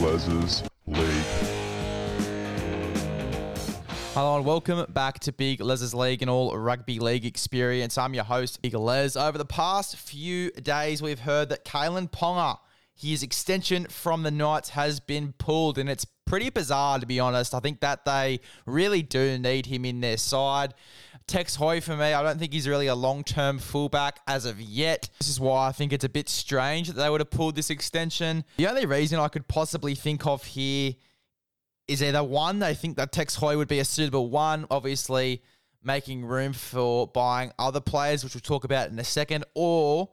Les's League. Hello and welcome back to Big Les's League and all rugby league experience. I'm your host, Big Les. Over the past few days, we've heard that Kalyn Ponga, his extension from the Knights has been pulled, and it's pretty bizarre to be honest. I think that they really do need him in their side. Tex Hoy for me, I don't think he's really a long term fullback as of yet. This is why I think it's a bit strange that they would have pulled this extension. The only reason I could possibly think of here is either one, they think that Tex Hoy would be a suitable one, obviously making room for buying other players, which we'll talk about in a second, or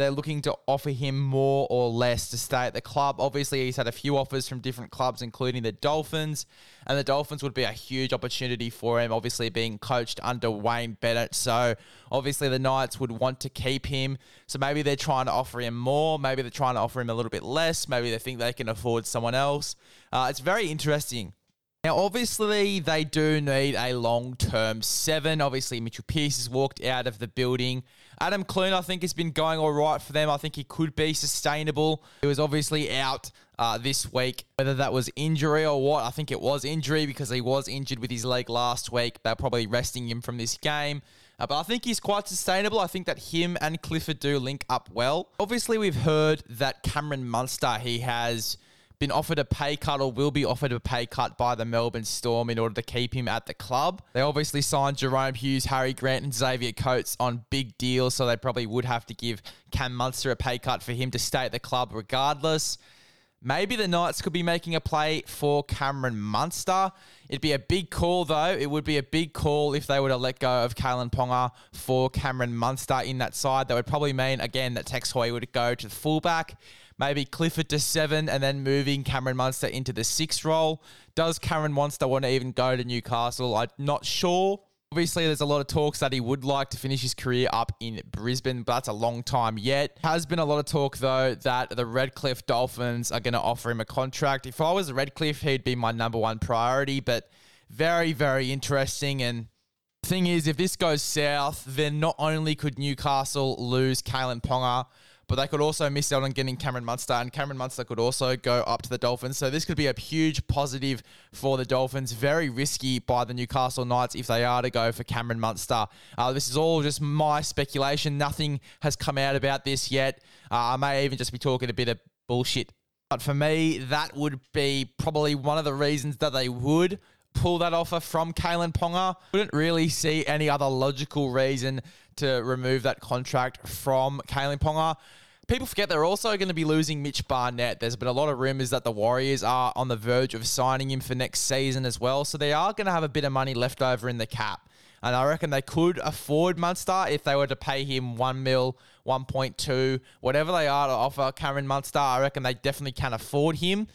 they're looking to offer him more or less to stay at the club. Obviously, he's had a few offers from different clubs, including the Dolphins, and the Dolphins would be a huge opportunity for him, obviously being coached under Wayne Bennett. So, obviously, the Knights would want to keep him. So, maybe they're trying to offer him more. Maybe they're trying to offer him a little bit less. Maybe they think they can afford someone else. Uh, it's very interesting. Now, obviously, they do need a long term seven. Obviously, Mitchell Pearce has walked out of the building. Adam Clune, I think, has been going all right for them. I think he could be sustainable. He was obviously out uh, this week, whether that was injury or what. I think it was injury because he was injured with his leg last week. They're probably resting him from this game. Uh, but I think he's quite sustainable. I think that him and Clifford do link up well. Obviously, we've heard that Cameron Munster, he has been offered a pay cut or will be offered a pay cut by the Melbourne Storm in order to keep him at the club. They obviously signed Jahrome Hughes, Harry Grant, and Xavier Coates on big deals, so they probably would have to give Cam Munster a pay cut for him to stay at the club regardless. Maybe the Knights could be making a play for Cameron Munster. It'd be a big call, though. It would be a big call if they were to let go of Kalyn Ponga for Cameron Munster in that side. That would probably mean, again, that Tex Hoy would go to the fullback maybe Clifford to seven, and then moving Cameron Munster into the sixth role. Does Cameron Munster want to even go to Newcastle? I'm not sure. Obviously, there's a lot of talks that he would like to finish his career up in Brisbane, but that's a long time yet. Has been a lot of talk, though, that the Redcliffe Dolphins are going to offer him a contract. If I was Redcliffe, he'd be my number one priority, but very, very interesting. And thing is, if this goes south, then not only could Newcastle lose Kalyn Ponga, but they could also miss out on getting Cameron Munster, and Cameron Munster could also go up to the Dolphins. So this could be a huge positive for the Dolphins. Very risky by the Newcastle Knights if they are to go for Cameron Munster. Uh, this is all just my speculation. Nothing has come out about this yet. Uh, I may even just be talking a bit of bullshit. But for me, that would be probably one of the reasons that they would pull that offer from Kalyn Ponga. Wouldn't really see any other logical reason to remove that contract from Kalyn Ponga. People forget they're also going to be losing Mitch Barnett. There's been a lot of rumours that the Warriors are on the verge of signing him for next season as well. So they are going to have a bit of money left over in the cap. And I reckon they could afford Munster if they were to pay him 1 mil, 1.2, whatever they are to offer Cameron Munster. I reckon they definitely can afford him.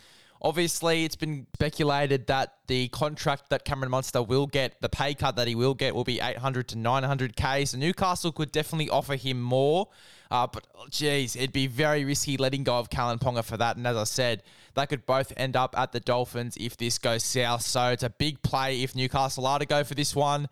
Obviously, it's been speculated that the contract that Cameron Munster will get, the pay cut that he will get, will be 800 to 900k. So Newcastle could definitely offer him more. Uh, but geez, it'd be very risky letting go of Kalyn Ponga for that. And as I said, they could both end up at the Dolphins if this goes south. So it's a big play if Newcastle are to go for this one.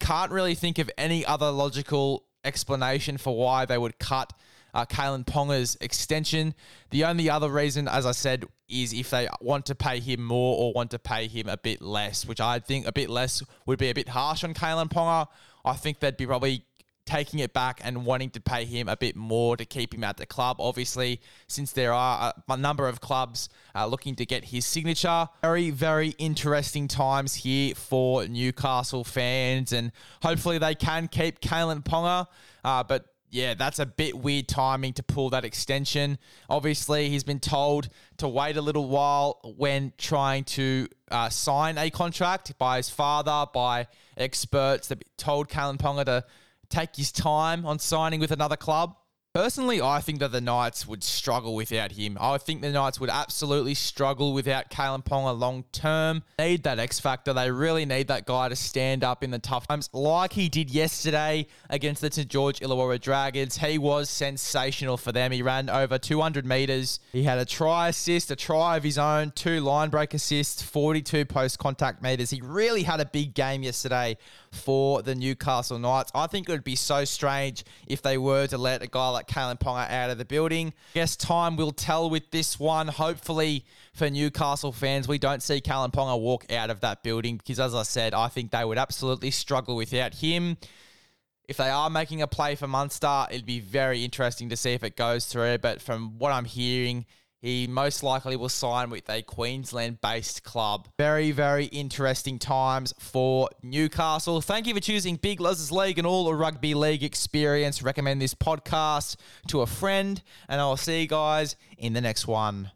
Can't really think of any other logical explanation for why they would cut uh, Kalyn Ponga's extension. The only other reason, as I said, is if they want to pay him more or want to pay him a bit less, which I think a bit less would be a bit harsh on Kalyn Ponga. I think they'd be probably taking it back and wanting to pay him a bit more to keep him at the club. Obviously, since there are a, number of clubs uh, looking to get his signature. Very, very interesting times here for Newcastle fans, and hopefully they can keep Kalyn Ponga. Uh, but yeah, that's a bit weird timing to pull that extension. Obviously, he's been told to wait a little while when trying to uh, sign a contract by his father, by experts that told Kalyn Ponga to take his time on signing with another club. Personally, I think that the Knights would struggle without him. I think the Knights would absolutely struggle without Kalyn Ponga long term. Need that X factor. They really need that guy to stand up in the tough times, like he did yesterday against the St George Illawarra Dragons. He was sensational for them. He ran over 200 metres. He had a try assist, a try of his own, two line break assists, 42 post contact metres. He really had a big game yesterday for the Newcastle Knights. I think it would be so strange if they were to let a guy like like Kalyn Ponga out of the building. Guess time will tell with this one. Hopefully for Newcastle fans, we don't see Kalyn Ponga walk out of that building because, as I said, I think they would absolutely struggle without him. If they are making a play for Munster, it'd be very interesting to see if it goes through. But from what I'm hearing, he most likely will sign with a Queensland based club. Very, very interesting times for Newcastle. Thank you for choosing Big Les's League and all the rugby league experience. Recommend this podcast to a friend, and I'll see you guys in the next one.